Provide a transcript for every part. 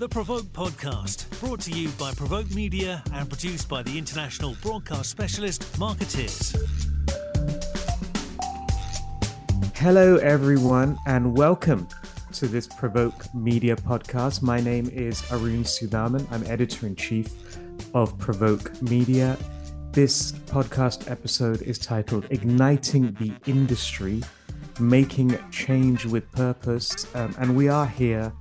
The Provoke Podcast, brought to you by Provoke Media and produced by the international broadcast specialist Marketeers. Hello, everyone, and welcome to this Provoke Media podcast. My name is Arun Sudhaman. I'm editor in chief of Provoke Media. This podcast episode is titled Igniting the Industry Making Change with Purpose. Um, and we are here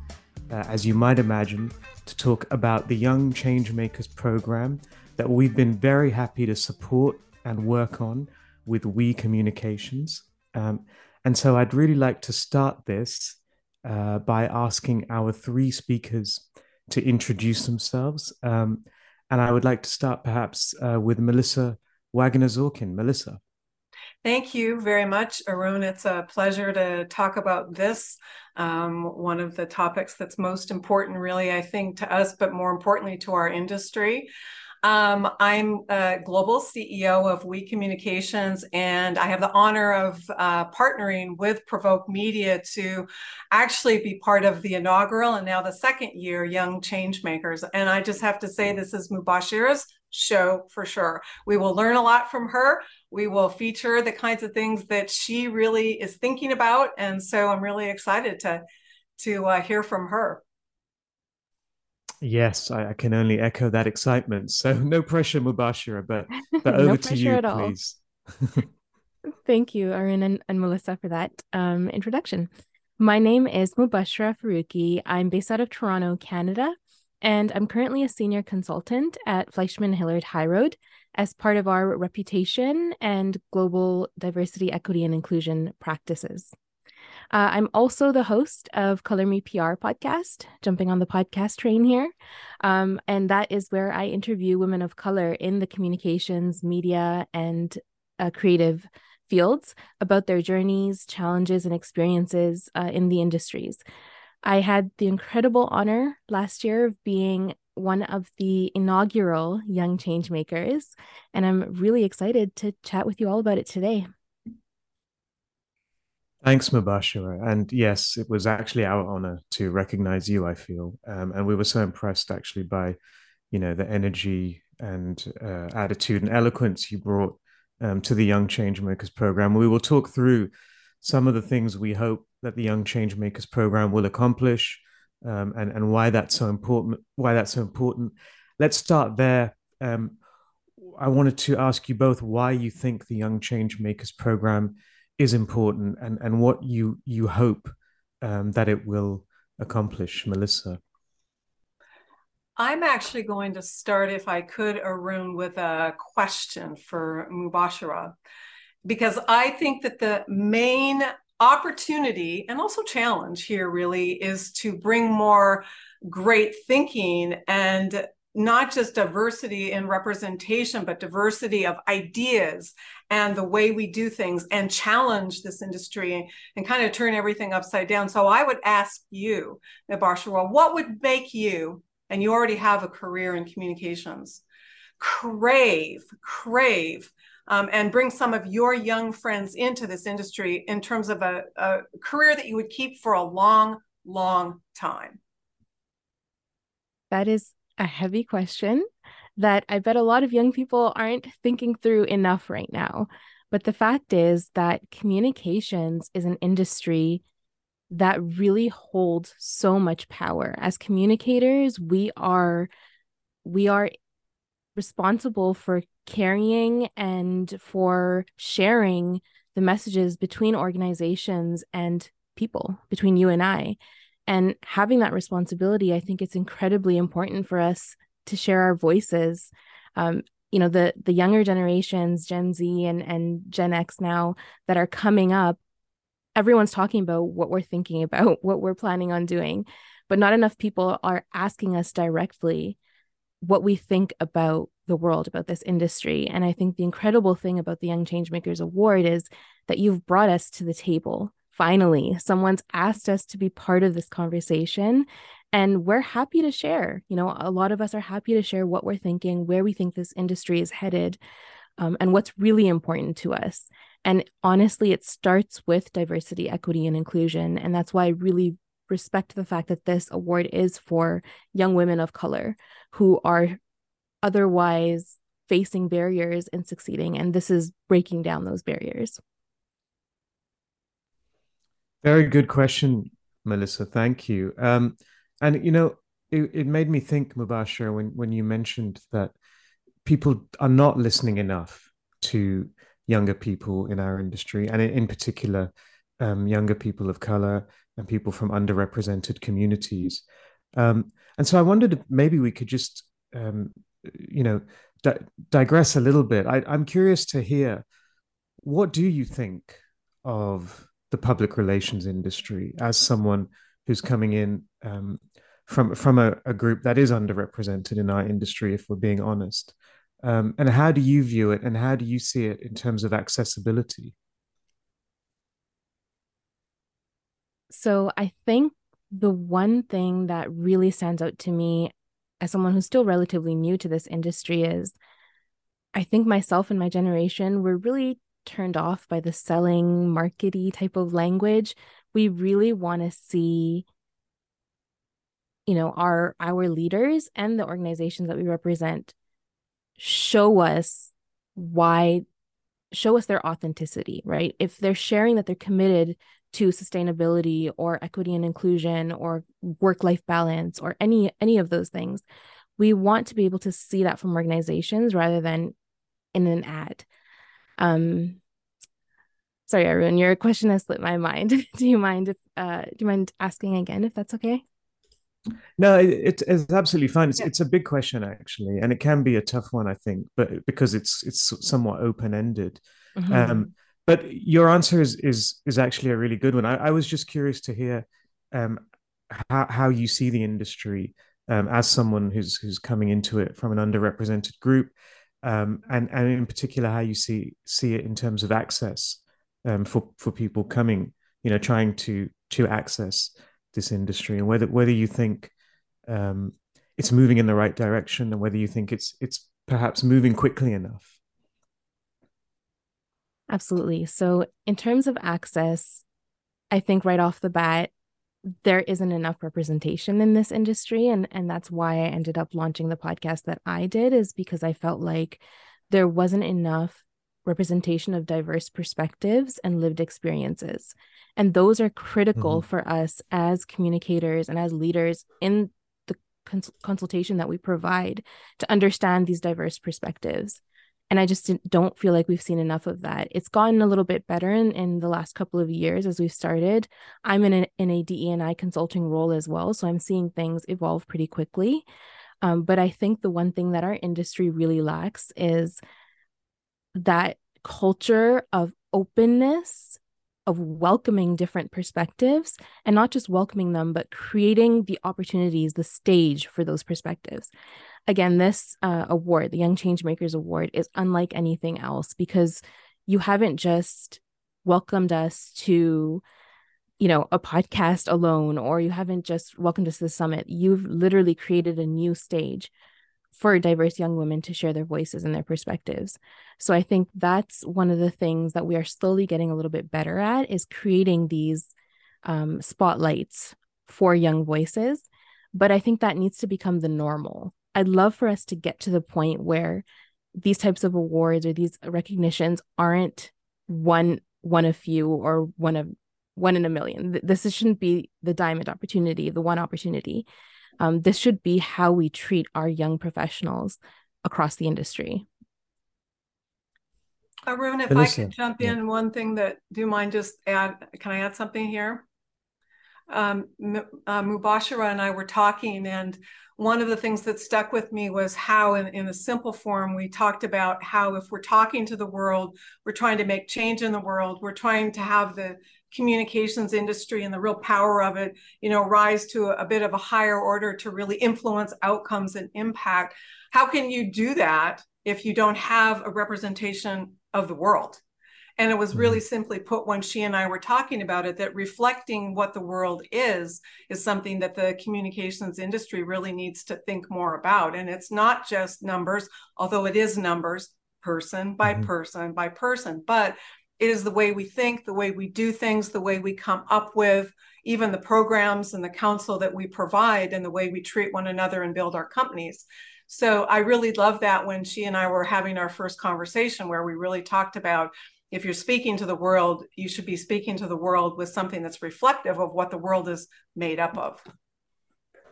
uh, as you might imagine, to talk about the Young Changemakers program that we've been very happy to support and work on with We Communications. Um, and so I'd really like to start this uh, by asking our three speakers to introduce themselves. Um, and I would like to start perhaps uh, with Melissa Waggener Zorkin. Melissa. Thank you very much, Arun. It's a pleasure to talk about this. Um, one of the topics that's most important, really, I think, to us, but more importantly to our industry. Um, I'm a global CEO of We Communications, and I have the honor of uh, partnering with Provoke Media to actually be part of the inaugural and now the second year Young Changemakers. And I just have to say, this is Mubashira's show for sure. We will learn a lot from her. We will feature the kinds of things that she really is thinking about, and so I'm really excited to to uh, hear from her. Yes, I, I, can only echo that excitement. So no pressure, Mubashira, but but over no to you, please. Thank you, Arun and, and Melissa, for that um, introduction. My name is Mubashira Farooqi. I'm based out of Toronto, Canada, and I'm currently a senior consultant at Fleishman Hillard High Road as part of our reputation and global diversity, equity, and inclusion practices. Uh, I'm also the host of Color Me PR podcast, jumping on the podcast train here. Um, and that is where I interview women of color in the communications, media, and uh, creative fields about their journeys, challenges, and experiences uh, in the industries. I had the incredible honor last year of being one of the inaugural Young Changemakers, and I'm really excited to chat with you all about it today. Thanks, Mubashira. And yes, it was actually our honor to recognize you, I feel. Um, and we were so impressed actually by, you know, the energy and uh, attitude and eloquence you brought um, to the Young Changemakers program. We will talk through some of the things we hope that the Young Changemakers program will accomplish um, and, and why that's so important. Why that's so important. Let's start there. Um, I wanted to ask you both why you think the Young Changemakers program is important and, and what you you hope um, that it will accomplish, Melissa. I'm actually going to start, if I could, Arun, with a question for Mubashira, because I think that the main opportunity and also challenge here really is to bring more great thinking and not just diversity in representation, but diversity of ideas and the way we do things and challenge this industry and kind of turn everything upside down. So I would ask you, Mubashira, what would make you, and you already have a career in communications, crave, crave um, and bring some of your young friends into this industry in terms of a, a career that you would keep for a long, long time? That is a heavy question that I bet a lot of young people aren't thinking through enough right now. But the fact is that communications is an industry that really holds so much power. As communicators, we are we are responsible for carrying and for sharing the messages between organizations and people, between you and I. And having that responsibility, I think it's incredibly important for us to share our voices. Um, you know, the the younger generations, Gen Z and and Gen X now that are coming up, everyone's talking about what we're thinking about, what we're planning on doing, but not enough people are asking us directly what we think about the world, about this industry. And I think the incredible thing about the Young Changemakers Award is that you've brought us to the table. Finally, someone's asked us to be part of this conversation. And we're happy to share. You know, a lot of us are happy to share what we're thinking, where we think this industry is headed, um, and what's really important to us. And honestly, it starts with diversity, equity, and inclusion. And that's why I really respect the fact that this award is for young women of color who are otherwise facing barriers and succeeding. And this is breaking down those barriers. Very good question, Melissa. Thank you. Um, and you know, it, it made me think, Mubashir, when when you mentioned that people are not listening enough to younger people in our industry, and in, particular, um, younger people of color and people from underrepresented communities. Um, and so I wondered if maybe we could just, um, you know, di- digress a little bit. I, I'm curious to hear what do you think of the public relations industry as someone who's coming in um, from from a, a, group that is underrepresented in our industry, if we're being honest. Um, and how do you view it, and how do you see it in terms of accessibility? So I think the one thing that really stands out to me as someone who's still relatively new to this industry is I think myself and my generation were really turned off by the selling markety type of language. We really want to see you know our our leaders and the organizations that we represent show us why show us their authenticity right? If they're sharing that they're committed to sustainability or equity and inclusion or work life balance or any any of those things we want to be able to see that from organizations rather than in an ad um, sorry, Arun, your question has slipped my mind. do you mind if uh, do you mind asking again if that's okay? No, it, it's absolutely fine. It's, yeah. it's a big question actually, and it can be a tough one, I think, but because it's it's somewhat open ended. Mm-hmm. Um, but your answer is is is actually a really good one. I, I was just curious to hear um, how how you see the industry um, as someone who's who's coming into it from an underrepresented group, um, and and in particular how you see see it in terms of access um, for for people coming, you know, trying to to access this industry, and whether whether you think um, it's moving in the right direction, and whether you think it's it's perhaps moving quickly enough. Absolutely. So, in terms of access, I think right off the bat, there isn't enough representation in this industry and and that's why I ended up launching the podcast that I did is because I felt like there wasn't enough representation of diverse perspectives and lived experiences and those are critical mm-hmm. for us as communicators and as leaders in the cons- consultation that we provide to understand these diverse perspectives and i just don't feel like we've seen enough of that. It's gotten a little bit better in, in the last couple of years as we've started. I'm in, a, in a DE&I consulting role as well so i'm seeing things evolve pretty quickly. Um, but i think the one thing that our industry really lacks is that culture of openness of welcoming different perspectives and not just welcoming them but creating the opportunities the stage for those perspectives again this uh, award the young changemakers award is unlike anything else because you haven't just welcomed us to you know a podcast alone or you haven't just welcomed us to the summit you've literally created a new stage for diverse young women to share their voices and their perspectives. So I think that's one of the things that we are slowly getting a little bit better at is creating these um, spotlights for young voices. But I think that needs to become the normal. I'd love for us to get to the point where these types of awards or these recognitions aren't one one of few or one of one in a million. This shouldn't be the diamond opportunity, the one opportunity um, this should be how we treat our young professionals across the industry. Arun, if I could jump in, yeah. one thing that do you mind just add? Can I add something here? Um, uh, Mubashira and I were talking, and one of the things that stuck with me was how, in, in a simple form, we talked about how if we're talking to the world, we're trying to make change in the world, we're trying to have the communications industry and the real power of it, you know, rise to a, a bit of a higher order to really influence outcomes and impact. How can you do that if you don't have a representation of the world? And it was really mm-hmm. simply put when she and I were talking about it that reflecting what the world is is something that the communications industry really needs to think more about. And it's not just numbers, although it is numbers, person by mm-hmm. person by person, but it is the way we think, the way we do things, the way we come up with even the programs and the counsel that we provide and the way we treat one another and build our companies. So I really love that when she and I were having our first conversation where we really talked about if you're speaking to the world, you should be speaking to the world with something that's reflective of what the world is made up of.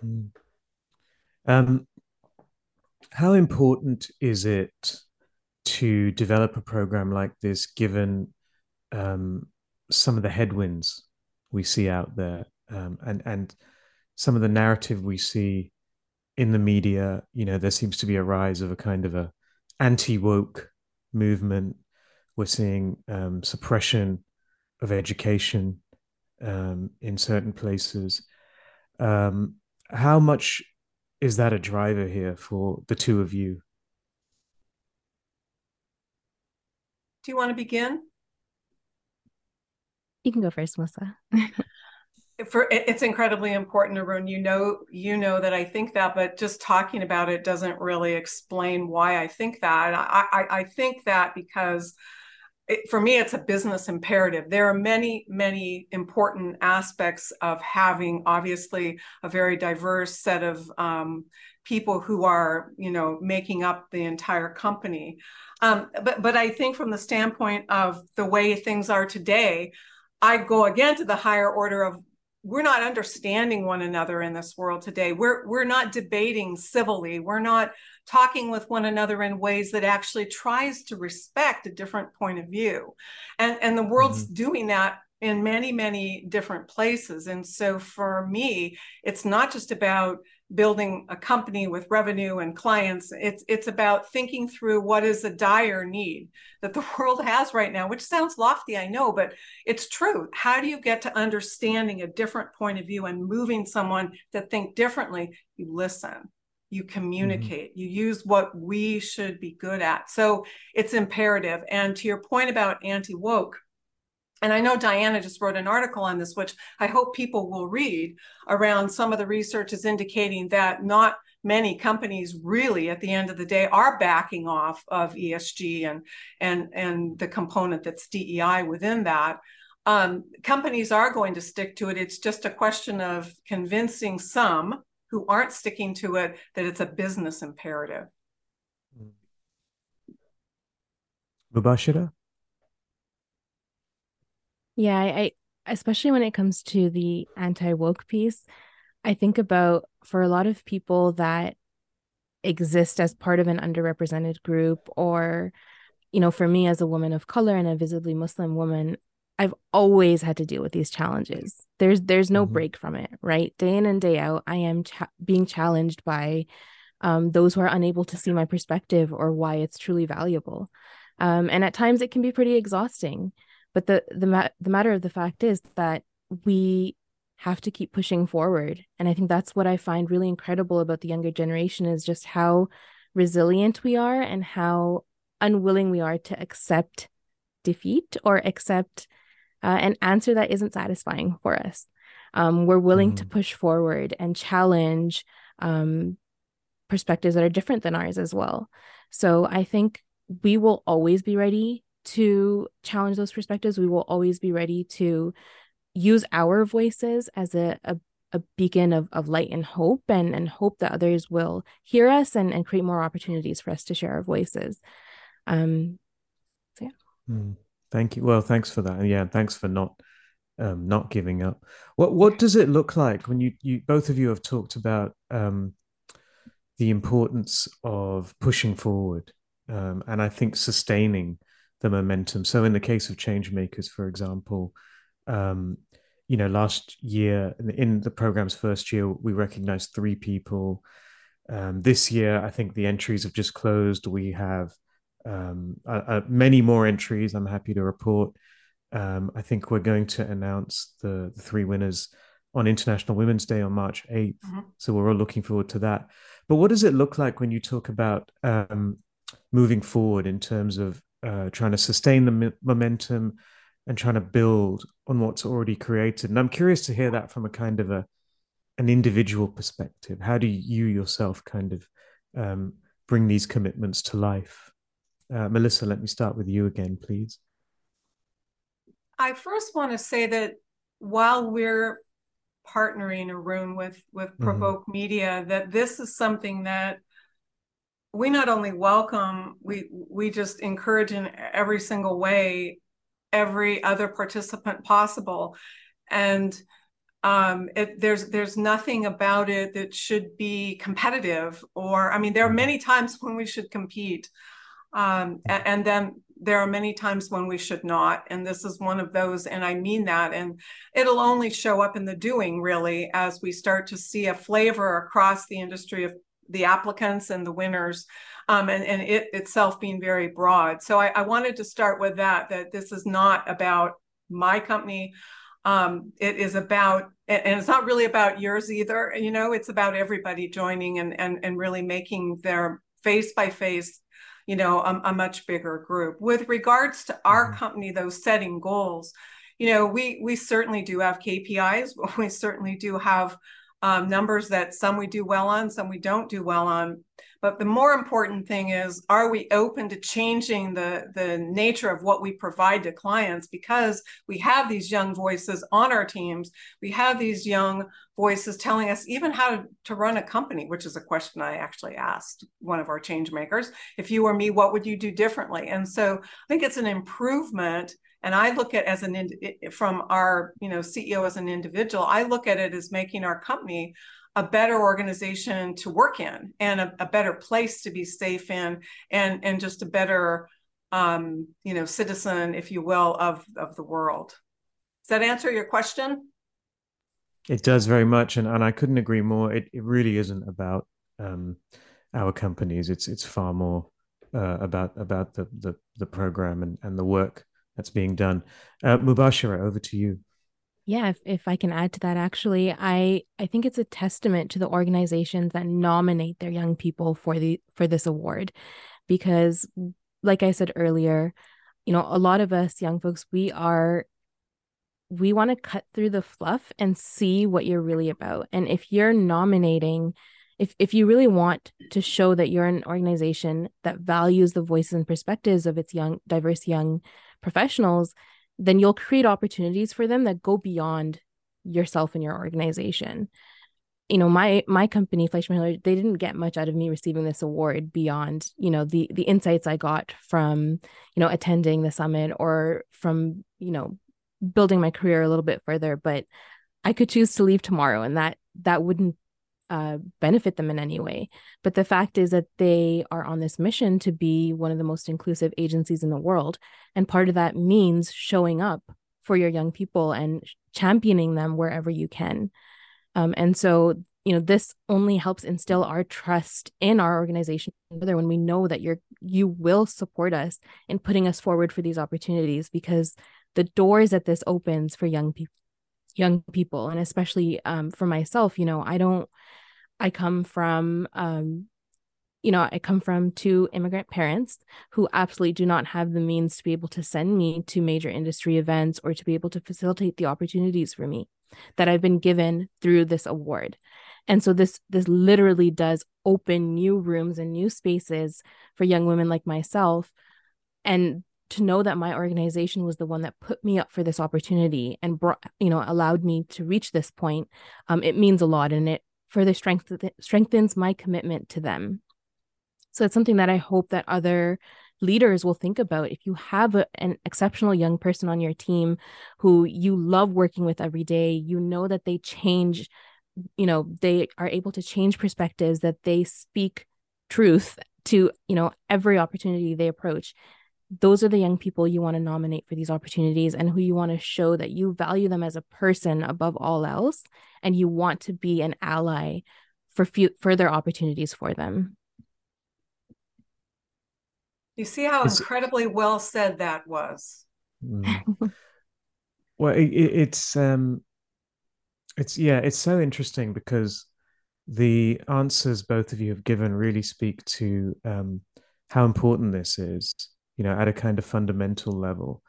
Hmm. Um, how important is it to develop a program like this, given um, some of the headwinds we see out there, um, and and some of the narrative we see in the media? You know, there seems to be a rise of a kind of a anti woke movement. We're seeing um, suppression of education um, in certain places. Um, how much is that a driver here for the two of you? Do you want to begin? You can go first, Melissa. for it's incredibly important arun you know you know that i think that but just talking about it doesn't really explain why i think that i i, I think that because it, for me it's a business imperative there are many many important aspects of having obviously a very diverse set of um, people who are you know making up the entire company um, but but i think from the standpoint of the way things are today I go again to the higher order of we're not understanding one another in this world today. We're we're not debating civilly. We're not talking with one another in ways that actually tries to respect a different point of view. And and the world's mm-hmm. doing that in many many different places. And so for me, it's not just about building a company with revenue and clients it's it's about thinking through what is a dire need that the world has right now which sounds lofty i know but it's true how do you get to understanding a different point of view and moving someone to think differently you listen you communicate mm-hmm. you use what we should be good at so it's imperative and to your point about anti woke and I know Diana just wrote an article on this, which I hope people will read around some of the research is indicating that not many companies really at the end of the day are backing off of ESG and and and the component that's DEI within that. Um, companies are going to stick to it. It's just a question of convincing some who aren't sticking to it that it's a business imperative. Mubashira? Yeah, I, I especially when it comes to the anti woke piece, I think about for a lot of people that exist as part of an underrepresented group, or, you know, for me as a woman of color and a visibly Muslim woman, I've always had to deal with these challenges. There's there's no mm-hmm. break from it, right? Day in and day out, I am cha- being challenged by um, those who are unable to see my perspective or why it's truly valuable. Um, and at times it can be pretty exhausting. But the the ma- the matter of the fact is that we have to keep pushing forward, and I think that's what I find really incredible about the younger generation is just how resilient we are and how unwilling we are to accept defeat or accept uh, an answer that isn't satisfying for us. Um, we're willing mm. to push forward and challenge um, perspectives that are different than ours as well. So I think we will always be ready to challenge those perspectives. We will always be ready to use our voices as a, a, a beacon of, of light and hope and, and hope that others will hear us and, and create more opportunities for us to share our voices. Um, so yeah. Mm, thank you. Well, thanks for that. And yeah, thanks for not um, not giving up. What what does it look like when you you both of you have talked about um, the importance of pushing forward um, and I think sustaining the momentum. So in the case of change makers, for example, um, you know, last year in the program's first year, we recognized three people. Um, this year, I think the entries have just closed. We have um, uh, many more entries. I'm happy to report. Um, I think we're going to announce the, the, three winners on International Women's Day on March 8th. Mm-hmm. So we're all looking forward to that. But what does it look like when you talk about um, moving forward in terms of uh, trying to sustain the m- momentum and trying to build on what's already created. And I'm curious to hear that from a kind of a an individual perspective. How do you yourself kind of um, bring these commitments to life? Uh, Melissa, let me start with you again, please. I first want to say that while we're partnering Arun with with mm-hmm. Provoke mm-hmm. Media that this is something that we not only welcome, we we just encourage in every single way every other participant possible. And um, it, there's there's nothing about it that should be competitive or I mean there are mm-hmm. many times when we should compete um, and, then there are many times when we should not and this is one of those and I mean that and it'll only show up in the doing really as we start to see a flavor across the industry of the applicants and the winners um, and, and it itself being very broad. So I, I wanted to start with that that this is not about my company. Um, it is about and it's not really about yours either you know it's about everybody joining and and, and really making their face by face you know a, a much bigger group with regards to our mm-hmm. company those setting goals you know we we certainly do have kpis we certainly do have um, numbers that some we do well on, some we don't do well on. But the more important thing is, are we open to changing the, the nature of what we provide to clients? Because we have these young voices on our teams. We have these young voices telling us even how to, run a company, which is a question I actually asked one of our change makers. If you were me, what would you do differently? And so I think it's an improvement and i look at as an from our you know ceo as an individual i look at it as making our company a better organization to work in and a, a better place to be safe in and and just a better um, you know citizen if you will of of the world does that answer your question it does very much and, and i couldn't agree more it, it really isn't about um, our companies it's it's far more uh, about about the, the the program and, and the work that's being done. Uh, Mubashira, over to you. Yeah, if, if I can add to that, actually, I I think it's a testament to the organizations that nominate their young people for the for this award, because, like I said earlier, you know, a lot of us young folks, we are we want to cut through the fluff and see what you're really about. And if you're nominating, if if you really want to show that you're an organization that values the voices and perspectives of its young diverse young professionals, then you'll create opportunities for them that go beyond yourself and your organization. You know, my my company, Fleishman Hillard, they didn't get much out of me receiving this award beyond, you know, the the insights I got from, you know, attending the summit or from, you know, building my career a little bit further. But I could choose to leave tomorrow and that that wouldn't uh, benefit them in any way. But the fact is that they are on this mission to be one of the most inclusive agencies in the world. And part of that means showing up for your young people and championing them wherever you can. Um, and so, you know, this only helps instill our trust in our organization further when we know that you're you will support us in putting us forward for these opportunities because the doors that this opens for young people young people and especially um, for myself you know i don't i come from um, you know i come from two immigrant parents who absolutely do not have the means to be able to send me to major industry events or to be able to facilitate the opportunities for me that i've been given through this award. And so this this literally does open new rooms and new spaces for young women like myself. And to know that my organization was the one that put me up for this opportunity and brought you know allowed me to reach this point um, it means a lot and it further strength- strengthens my commitment to them. So it's something that i hope that other leaders will think about. If you have a, an exceptional young person on your team who you love working with every day you know that they change you know they are able to change perspectives that they speak truth to you know every opportunity they approach those are the young people you want to nominate for these opportunities and who you want to show that you value them as a person above all else and you want to be an ally for f- further opportunities for them. You see how it's, incredibly well said that was. Mm. well it, it's um it's yeah it's so interesting because the answers both of you have given really speak to um how important this is you know, at a kind of fundamental level.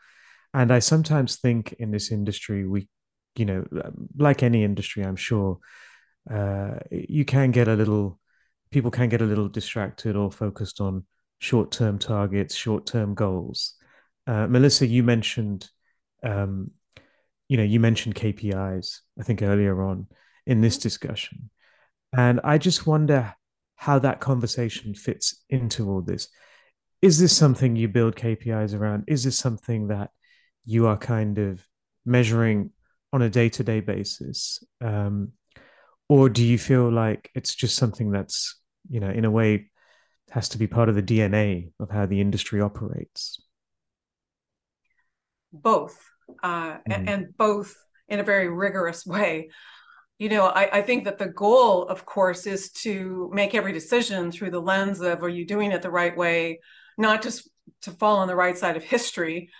And I sometimes think in this industry, we, you know, like any industry, I'm sure, uh, you can get a little, people can get a little distracted or focused on short term targets, short term goals. Uh, Melissa, you mentioned um, you know, you mentioned KPIs, I think earlier on in this discussion. And I just wonder how that conversation fits into all this. Is this something you build KPIs around? Is this something that you are kind of measuring on a day to day basis? Um, or do you feel like it's just something that's, you know, in a way has to be part of the DNA of how the industry operates? Both, uh, mm-hmm. and both in a very rigorous way you know I, I, think that the goal of course is to make every decision through the lens of are you doing it the right way not just to fall on the right side of history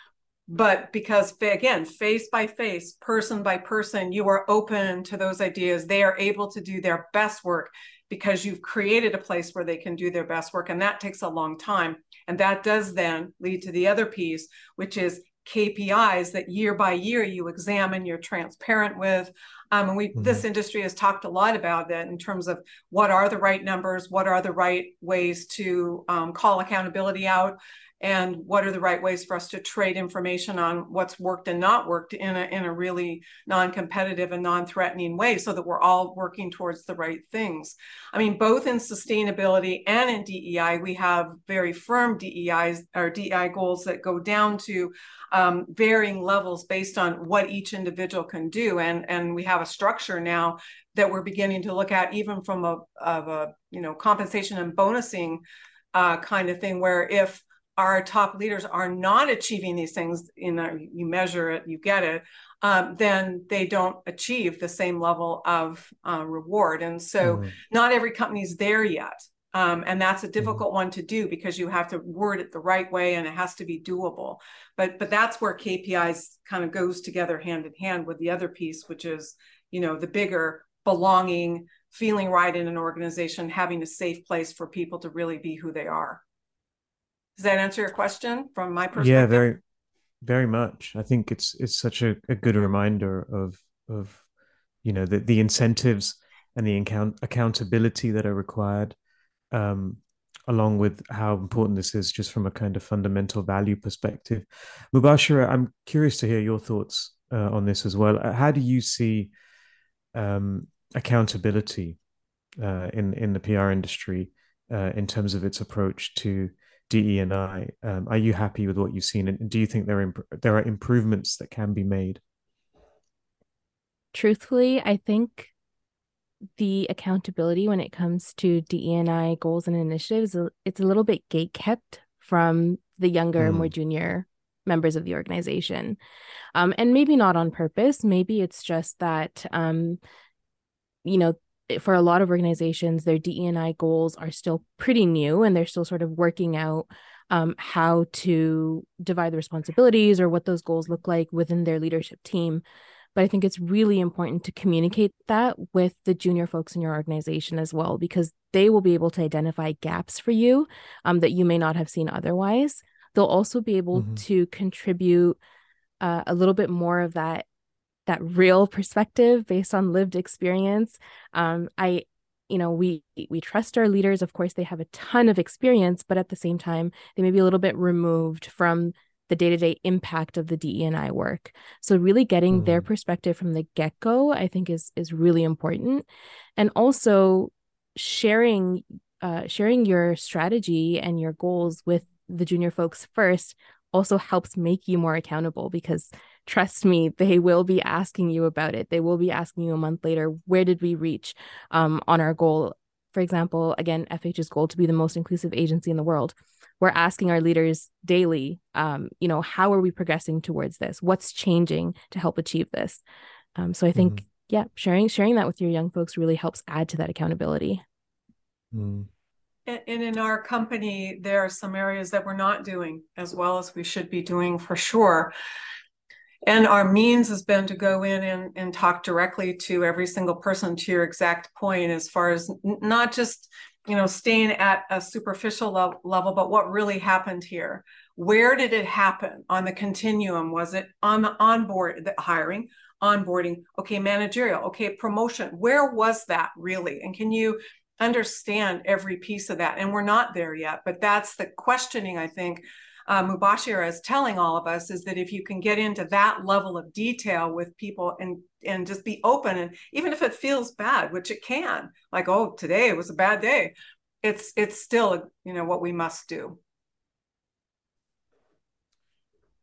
but because again face by face person by person you are open to those ideas. They are able to do their best work because you've created a place where they can do their best work and that takes a long time. And that does then lead to the other piece which is KPIs that year by year you examine, you're transparent with. Um, and we mm-hmm. this industry has talked a lot about that in terms of what are the right numbers, what are the right ways to um, call accountability out, and what are the right ways for us to trade information on what's worked and not worked in a in a really non-competitive and non-threatening way so that we're all working towards the right things. I mean both in sustainability and in dei we have very firm deis or dei goals that go down to um, varying levels based on what each individual can do. And and we have a structure now that we're beginning to look at even from a of a you know compensation and bonusing uh, kind of thing where if our top leaders are not achieving these things in a, you measure it you get it um, then they don't achieve the same level of uh, reward and so mm-hmm. not every company is there yet um, and that's a mm-hmm. difficult one to do because you have to word it the right way and it has to be doable but but that's where kpis kind of goes together hand in hand with the other piece which is you know the bigger belonging feeling right in an organization having a safe place for people to really be who they are does that answer your question from my perspective? Yeah, very, very much. I think it's it's such a, a good reminder of of you know the the incentives and the account accountability that are required, um, along with how important this is just from a kind of fundamental value perspective. Mubashira, I'm curious to hear your thoughts uh, on this as well. Uh, how do you see um, accountability uh, in in the PR industry uh, in terms of its approach to DE and I. Um, are you happy with what you've seen, and do you think there are imp- there are improvements that can be made? Truthfully, I think the accountability when it comes to DE and I goals and initiatives it's a little bit gate kept from the younger, mm. more junior members of the organization, um, and maybe not on purpose. Maybe it's just that um, you know for a lot of organizations, their DEI goals are still pretty new and they're still sort of working out um, how to divide the responsibilities or what those goals look like within their leadership team. But I think it's really important to communicate that with the junior folks in your organization as well, because they will be able to identify gaps for you um, that you may not have seen otherwise. They'll also be able mm-hmm. to contribute uh, a little bit more of that that real perspective based on lived experience. Um, I, you know, we we trust our leaders. Of course, they have a ton of experience, but at the same time, they may be a little bit removed from the day-to-day impact of the DE&I work. So really getting mm. their perspective from the get-go, I think is is really important. And also sharing uh, sharing your strategy and your goals with the junior folks first also helps make you more accountable because trust me, they will be asking you about it. They will be asking you a month later, where did we reach um, on our goal? For example, again, FH's goal to be the most inclusive agency in the world. We're asking our leaders daily, um, you know, how are we progressing towards this? What's changing to help achieve this? Um, so I think, mm. yeah, sharing sharing that with your young folks really helps add to that accountability. Mm. And in our company, there are some areas that we're not doing as well as we should be doing for sure. And our means has been to go in and, and talk directly to every single person to your exact point, as far as not just you know staying at a superficial level, level, but what really happened here. Where did it happen on the continuum? Was it on the onboard the hiring, onboarding? Okay, managerial. Okay, promotion. Where was that really? And can you understand every piece of that? And we're not there yet, but that's the questioning I think uh, Mubashira is telling all of us is that if you can get into that level of detail with people and and just be open and even if it feels bad, which it can, like oh today it was a bad day, it's it's still you know what we must do.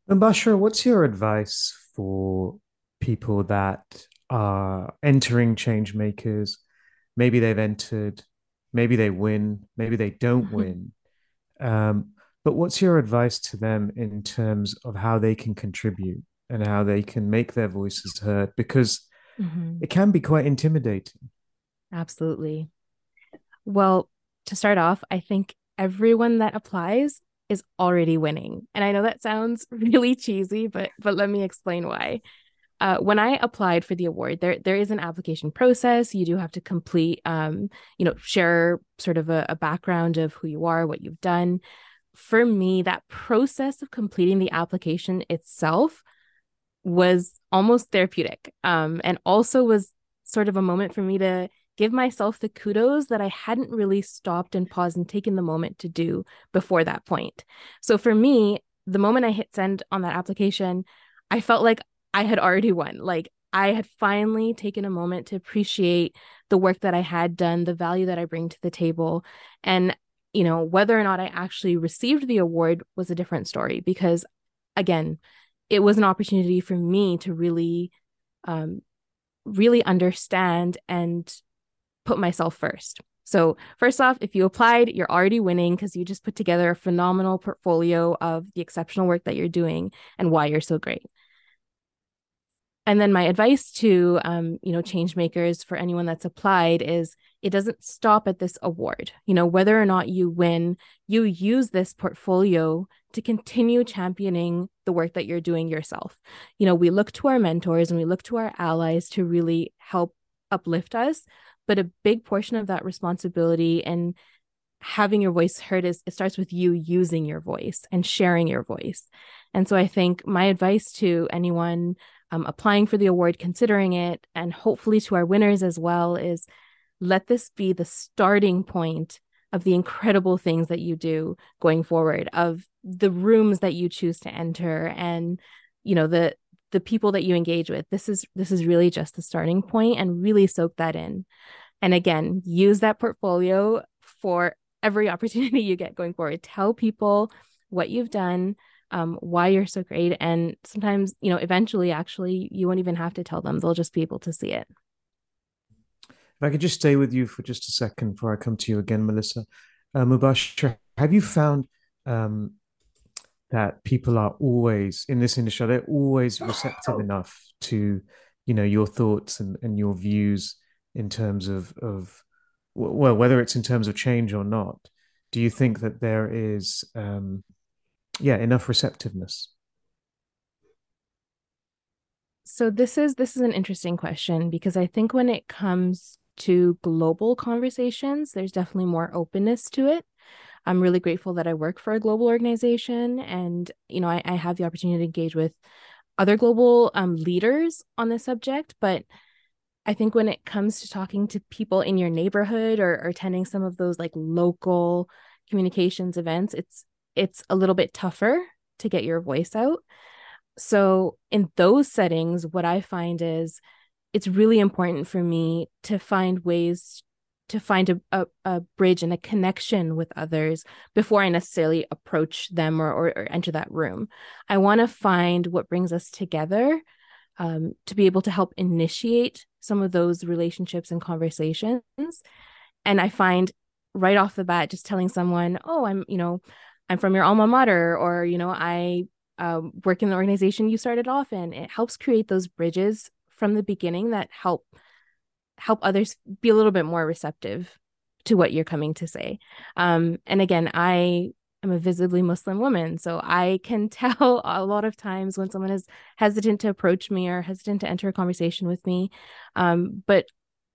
Mubashira, what's your advice for people that are entering change makers? Maybe they've entered, maybe they win, maybe they don't win. Um, but what's your advice to them in terms of how they can contribute and how they can make their voices heard? Because mm-hmm. it can be quite intimidating. Absolutely. Well, to start off, I think everyone that applies is already winning. And I know that sounds really cheesy, but but let me explain why. Uh, when I applied for the award, there there is an application process. You do have to complete, um, you know, share sort of a, a background of who you are, what you've done for me, that process of completing the application itself was almost therapeutic. Um, and also was sort of a moment for me to give myself the kudos that I hadn't really stopped and paused and taken the moment to do before that point. So for me, the moment I hit send on that application, I felt like I had already won. Like I had finally taken a moment to appreciate the work that I had done, the value that I bring to the table. And you know, whether or not I actually received the award was a different story because, again, it was an opportunity for me to really, um, really understand and put myself first. So, first off, if you applied, you're already winning because you just put together a phenomenal portfolio of the exceptional work that you're doing and why you're so great and then my advice to um, you know change makers for anyone that's applied is it doesn't stop at this award. You know whether or not you win you use this portfolio to continue championing the work that you're doing yourself. You know we look to our mentors and we look to our allies to really help uplift us but a big portion of that responsibility and having your voice heard is it starts with you using your voice and sharing your voice. And so i think my advice to anyone um, applying for the award, considering it, and hopefully to our winners as well is let this be the starting point of the incredible things that you do going forward, of the rooms that you choose to enter, and you know the the people that you engage with. This is this is really just the starting point, and really soak that in. And again, use that portfolio for every opportunity you get going forward. Tell people what you've done, um, why you're so great. And sometimes, you know, eventually, actually, you won't even have to tell them, they'll just be able to see it. If I could just stay with you for just a second before I come to you again, Melissa. Uh, Mubashir, have you found um, that people are always in this industry, they're always receptive enough to, you know, your thoughts and, and your views in terms of, of, well, whether it's in terms of change or not, do you think that there is um, yeah enough receptiveness. So this is this is an interesting question because i think when it comes to global conversations there's definitely more openness to it. I'm really grateful that i work for a global organization and you know i, I have the opportunity to engage with other global um, leaders on the subject but i think when it comes to talking to people in your neighborhood or, or attending some of those like local communications events it's it's a little bit tougher to get your voice out. So, in those settings, what I find is it's really important for me to find ways to find a, a, a, bridge and a connection with others before I necessarily approach them or, or, or enter that room. I want to find what brings us together um, to be able to help initiate some of those relationships and conversations. And I find right off the bat, just telling someone, oh, I'm, you know, I'm from your alma mater, or, you know, I uh, work in the organization you started off in. It helps create those bridges from the beginning that help help others be a little bit more receptive to what you're coming to say. Um, and again, I am a visibly Muslim woman, so I can tell a lot of times when someone is hesitant to approach me or hesitant to enter a conversation with me. Um, but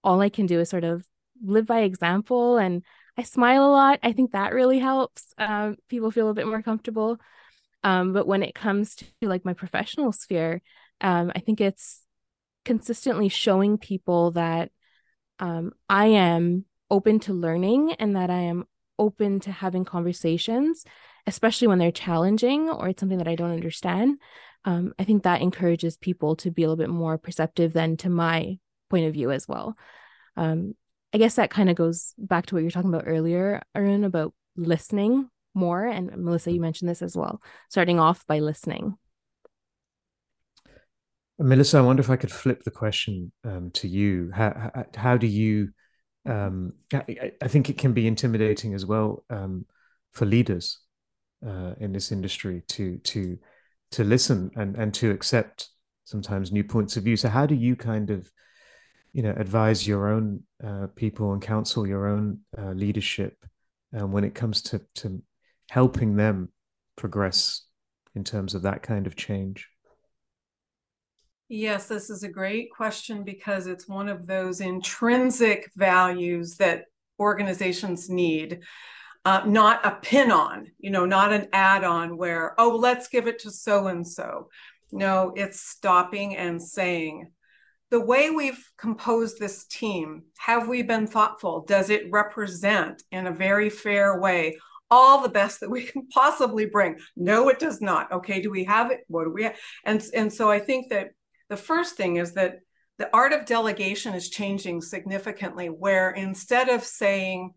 all I can do is sort of live by example and I smile a lot. I think that really helps. Um, people feel a bit more comfortable. Um, but when it comes to like my professional sphere, um, I think it's consistently showing people that um, I am open to learning and that I am open to having conversations especially when they're challenging or it's something that I don't understand. Um, I think that encourages people to be a little bit more perceptive than to my point of view as well. Um, I guess that kind of goes back to what you were talking about earlier, Arun, about listening more. And Melissa, you mentioned this as well, starting off by listening. Melissa, I wonder if I could flip the question um, to you. How, how, how do you? Um, I, I, think it can be intimidating as well um, for leaders uh, in this industry to to to listen and and to accept sometimes new points of view. So, how do you kind of you know advise your own uh, people and counsel your own uh, leadership um, when it comes to to helping them progress in terms of that kind of change? Yes, this is a great question because it's one of those intrinsic values that organizations need. Uh, not a pin on, you know, not an add on where, oh, let's give it to so and so. No, it's stopping and saying, the way we've composed this team, have we been thoughtful? Does it represent in a very fair way all the best that we can possibly bring? No, it does not. Okay, do we have it? What do we have? And, and so I think that the first thing is that the art of delegation is changing significantly, where instead of saying,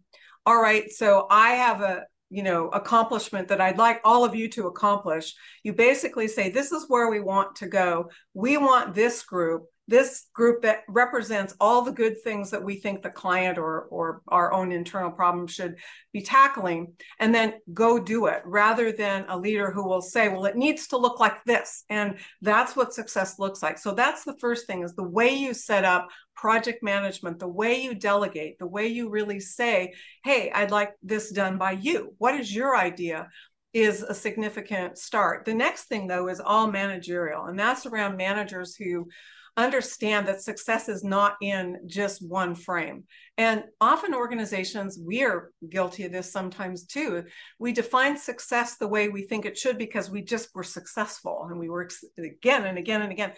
all right, so I have a you know accomplishment that I'd like all of you to accomplish, you basically say, this is where we want to go. We want this group this group that represents all the good things that we think the client or or our own internal problem should be tackling and then go do it rather than a leader who will say well it needs to look like this. And that's what success looks like. So that's the first thing is the way you set up project management the way you delegate the way you really say hey i'd like this done by you. What is your idea? is a significant start. The next thing, though, is all managerial, and that's around managers who understand that success is not in just one frame. And often organizations, we are guilty of this sometimes too. We define success the way we think it should because we just were successful and we work again and again and again.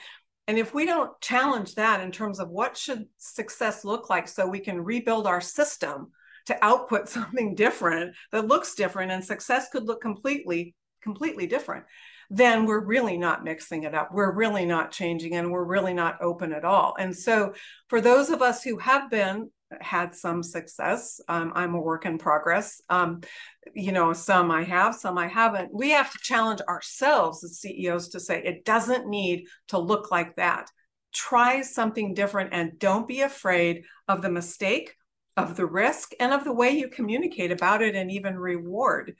And if we don't challenge that in terms of what should success look like so we can rebuild our system to output something different that looks different and success could look completely completely different then we're really not mixing it up. We're really not changing and we're really not open at all. And so, for those of us who have been, had some success, um, I'm a work in progress. Um, you know, some I have, some I haven't. We have to challenge ourselves as CEOs to say it doesn't need to look like that. Try something different and don't be afraid of the mistake of the risk and of the way you communicate about it and even reward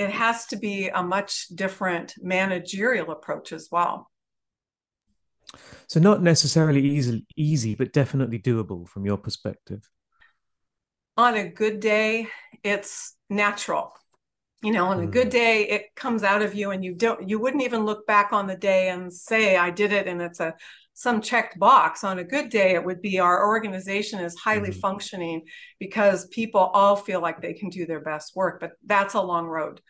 it has to be a much different managerial approach as well. So not necessarily easy, easy, but definitely doable from your perspective. On a good day, it's natural. You know, on a good mm. day, it comes out of you, and you don't. You wouldn't even look back on the day and say, "I did it," and it's a some checked box. On a good day, it would be our organization is highly mm-hmm. functioning because people all feel like they can do their best work. But that's a long road.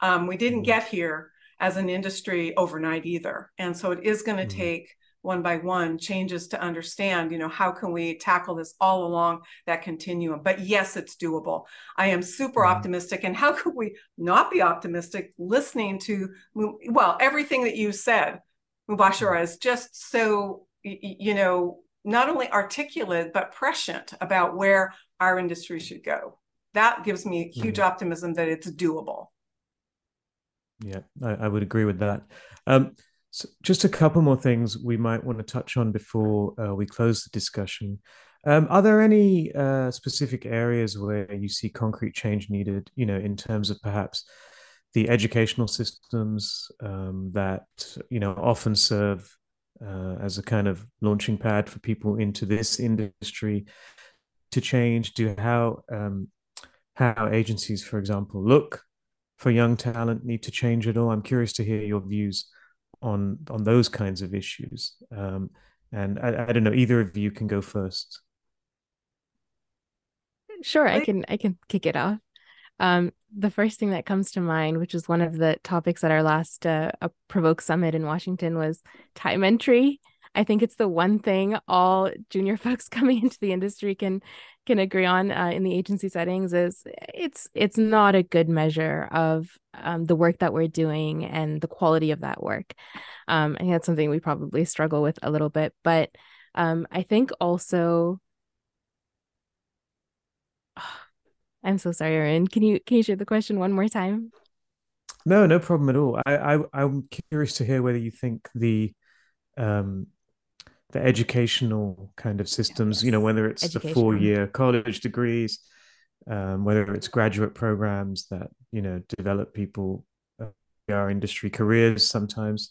Um, we didn't mm-hmm. get here as an industry overnight either, and so it is going to mm-hmm. take one by one changes to understand you know how can we tackle this all along that continuum but yes it's doable i am super mm-hmm. optimistic and how could we not be optimistic listening to well everything that you said Mubashira is just so, you know, not only articulate, but prescient about where our industry should go. That gives me huge mm. optimism that it's doable. Yeah, I, I would agree with that. Um, so just a couple more things we might want to touch on before uh, we close the discussion. Um, are there any uh, specific areas where you see concrete change needed, you know, in terms of perhaps the educational systems um, that you know often serve uh, as a kind of launching pad for people into this industry to change do how um, how agencies for example look for young talent need to change at all. I'm curious to hear your views on on those kinds of issues. Um, and I, I don't know either of you can go first. Sure i can i can kick it off um, the first thing that comes to mind, which is one of the topics at our last uh, Provoke Summit in Washington, was time entry. I think it's the one thing all junior folks coming into the industry can can agree on uh, in the agency settings is it's it's not a good measure of um, the work that we're doing and the quality of that work. Um, I think that's something we probably struggle with a little bit, but um, I think also. I'm so sorry, Arun. Can you can you share the question one more time? No, no problem at all. I, I I'm curious to hear whether you think the um the educational kind of systems, yes. you know, whether it's the four year college degrees, um, whether it's graduate programs that, you know, develop people uh, our industry careers sometimes,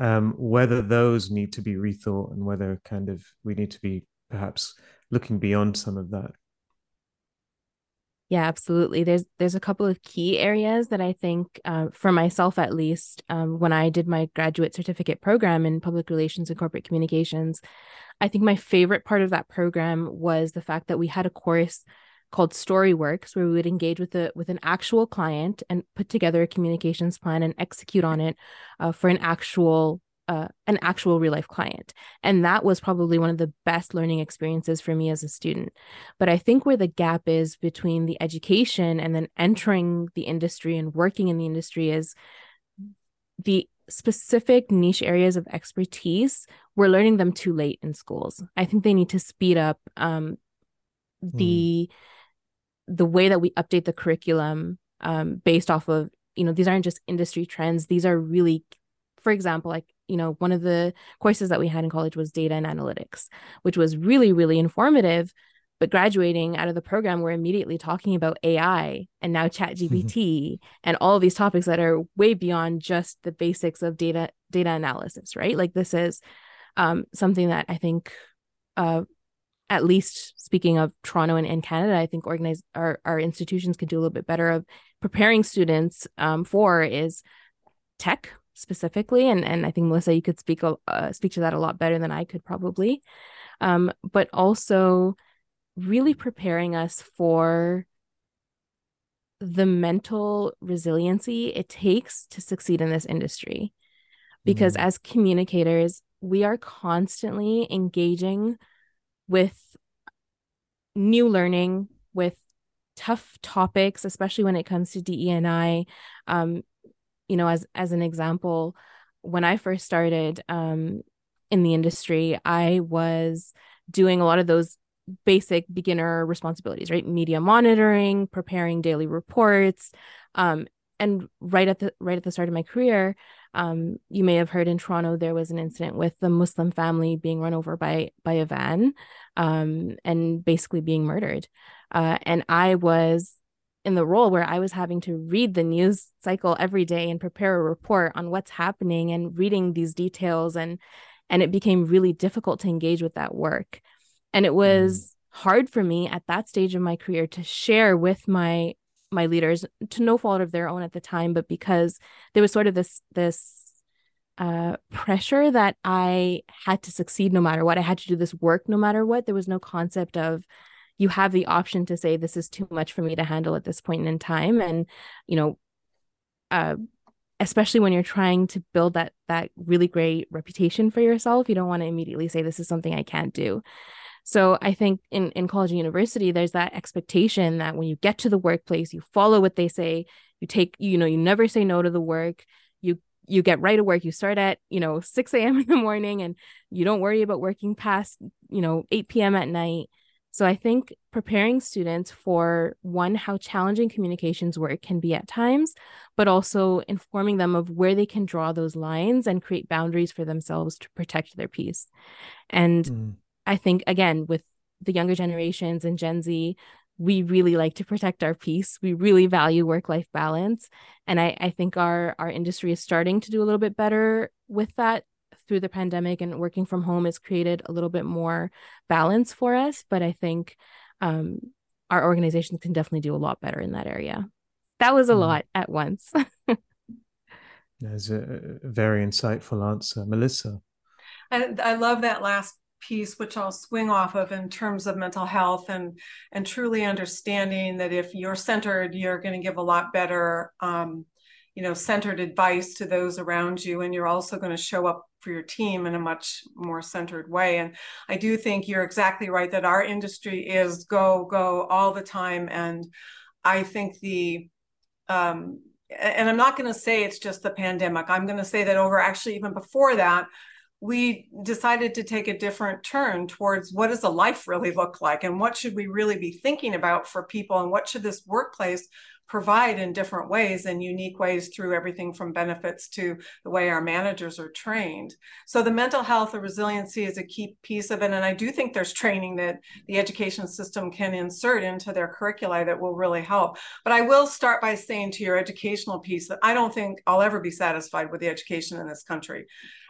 um, whether those need to be rethought and whether kind of we need to be perhaps looking beyond some of that. Yeah, absolutely. There's there's a couple of key areas that I think, uh, for myself at least, um, when I did my graduate certificate program in public relations and corporate communications, I think my favorite part of that program was the fact that we had a course called Storyworks, where we would engage with a with an actual client and put together a communications plan and execute on it uh, for an actual uh, an actual real life client. And that was probably one of the best learning experiences for me as a student. But I think where the gap is between the education and then entering the industry and working in the industry is the specific niche areas of expertise. We're learning them too late in schools. I think they need to speed up um, the mm. the way that we update the curriculum um, based off of you know these aren't just industry trends these are really for example like you know, one of the courses that we had in college was data and analytics, which was really, really informative. But graduating out of the program, we're immediately talking about AI and now Chat GPT mm-hmm. and all of these topics that are way beyond just the basics of data data analysis, right? Like this is um, something that I think, uh, at least speaking of Toronto and, and Canada, I think organize our, our institutions can do a little bit better of preparing students um, for is tech specifically and and I think Melissa you could speak uh, speak to that a lot better than I could probably. Um, but also really preparing us for the mental resiliency it takes to succeed in this industry. Because mm-hmm. as communicators we are constantly engaging with new learning with tough topics especially when it comes to DE&I um, you know as as an example when i first started um in the industry i was doing a lot of those basic beginner responsibilities right media monitoring preparing daily reports um and right at the right at the start of my career um, you may have heard in Toronto there was an incident with the Muslim family being run over by by a van um, and basically being murdered. Uh, and I was in the role where I was having to read the news cycle every day and prepare a report on what's happening and reading these details and and it became really difficult to engage with that work. And it was mm. hard for me at that stage of my career to share with my my leaders to no fault of their own at the time, but because there was sort of this this uh, pressure that I had to succeed no matter what. I had to do this work no matter what. There was no concept of you have the option to say this is too much for me to handle at this point in time. And you know uh, especially when you're trying to build that that really great reputation for yourself you don't want to immediately say this is something i can't do. So i think in in college and university there's that expectation that when you get to the workplace you follow what they say you take you know you never say no to the work you you get right to work you start at you know 6 a.m in the morning and you don't worry about working past you know 8 p.m at night so I think preparing students for one, how challenging communications work can be at times, but also informing them of where they can draw those lines and create boundaries for themselves to protect their peace. And mm. I think, again, with the younger generations and Gen Z, we really like to protect our peace. We really value work life balance. And I, I think our, our industry is starting to do a little bit better with that through the pandemic and working from home has created a little bit more balance for us. But I think um, our organizations can definitely do a lot better in that area. That was a mm. lot at once. That's a very insightful answer, Melissa. I, I love that last piece which I'll swing off of in terms of mental health and and truly understanding that if you're centered you're going to give a lot better um, you know centered advice to those around you and you're also going to show up for your team in a much more centered way. And I do think you're exactly right that our industry is go, go all the time. And I think the, um, and I'm not going to say it's just the pandemic. I'm going to say that over actually even before that, we decided to take a different turn towards what does a life really look like and what should we really be thinking about for people and what should this workplace provide in different ways and unique ways through everything from benefits to the way our managers are trained. So the mental health or resiliency is a key piece of it. And I do think there's training that the education system can insert into their curricula that will really help. But I will start by saying to your educational piece that I don't think I'll ever be satisfied with the education in this country.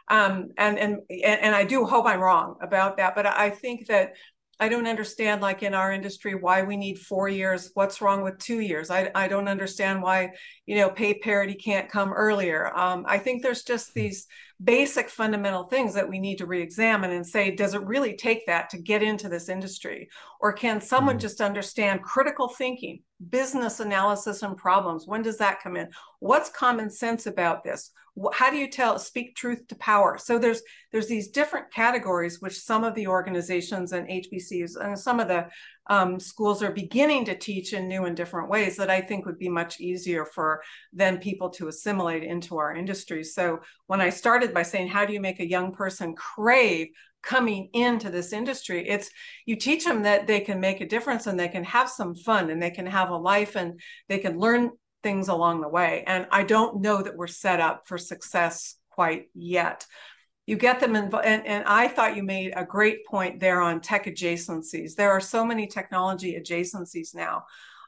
Um, and, and and I do hope I'm wrong about that, but I think that I don't understand, like in our industry, why we need four years. What's wrong with two years? I, I don't understand why, you know, pay parity can't come earlier. Um, I think there's just hmm. these basic fundamental things that we need to re-examine and say, does it really take that to get into this industry? Or can someone mm-hmm. just understand critical thinking, business analysis and problems? When does that come in? What's common sense about this? How do you tell speak truth to power? So there's there's these different categories which some of the organizations and hbcus and some of the um, schools are beginning to teach in new and different ways that i think would be much easier for then people to assimilate into our industry. So when i started by saying how do you make a young person crave coming into this industry? It's you teach them that they can make a difference and they can have some fun and they can have a life and they can learn things along the way. And I don't know that we're set up for success quite yet. You get them involved, and, and I thought you made a great point there on tech adjacencies. There are so many technology adjacencies now.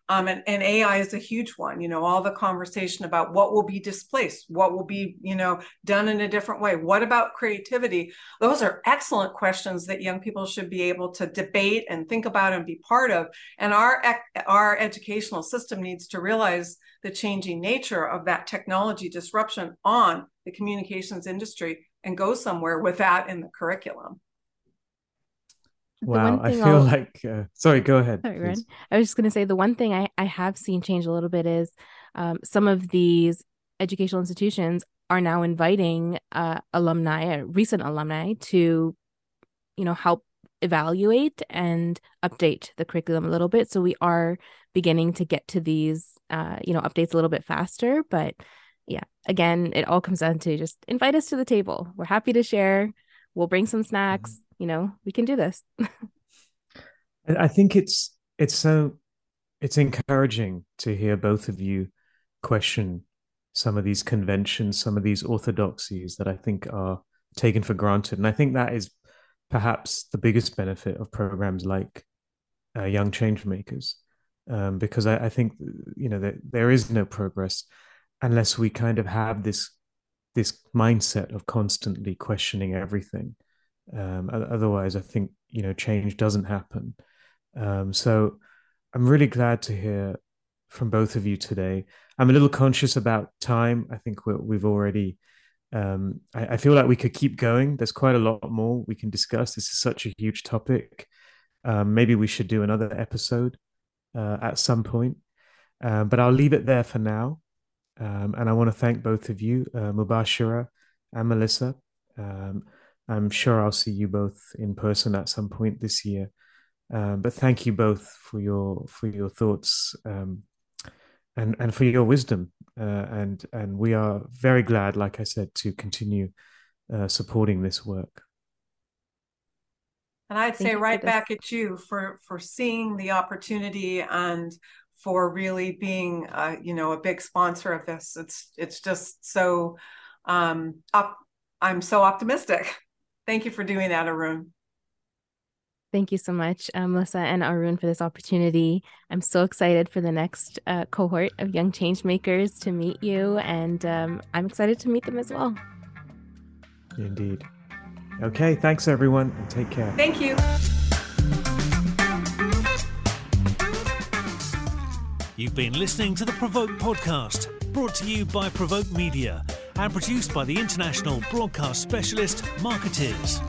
Um, and, and AI is a huge one. You know, all the conversation about what will be displaced, what will be, you know, done in a different way. What about creativity? Those are excellent questions that young people should be able to debate and think about and be part of. And our our educational system needs to realize the changing nature of that technology disruption on the communications industry and go somewhere with that in the curriculum. Wow, I feel I'll... like. Uh, sorry, go ahead. Sorry, I was just going to say the one thing I, I have seen change a little bit is um, some of these educational institutions are now inviting uh, alumni, uh, recent alumni, to, you know, help evaluate and update the curriculum a little bit. So we are beginning to get to these, uh, you know, updates a little bit faster. But yeah, again, it all comes down to just invite us to the table. We're happy to share. We'll bring some snacks. Mm-hmm you know we can do this i think it's it's so it's encouraging to hear both of you question some of these conventions some of these orthodoxies that i think are taken for granted and i think that is perhaps the biggest benefit of programs like uh, young change makers um, because I, I, think you know that there is no progress unless we kind of have this this mindset of constantly questioning everything um, otherwise, I think you know change doesn't happen. Um, so I'm really glad to hear from both of you today. I'm a little conscious about time. I think we have already. Um, I, I, feel like we could keep going. There's quite a lot more we can discuss. This is such a huge topic. Um, maybe we should do another episode uh, at some point. Uh, but I'll leave it there for now. Um, and I want to thank both of you, uh, Mubashira and Melissa. Um, I'm sure I'll see you both in person at some point this year. Um, but thank you both for your for your thoughts um, and and for your wisdom. Uh, and and we are very glad, like I said, to continue uh, supporting this work. And I'd say right back at you for for seeing the opportunity and for really being, uh, you know, a big sponsor of this. It's it's just so. Um, up, I'm so optimistic. Thank you for doing that, Arun. Thank you so much, uh, Melissa and Arun, for this opportunity. I'm so excited for the next uh, cohort of young change makers to meet you, and um, I'm excited to meet them as well. Indeed. Okay, thanks everyone, and take care. Thank you. You've been listening to the Provoke podcast, brought to you by Provoke Media and produced by the international broadcast specialist Markettiers.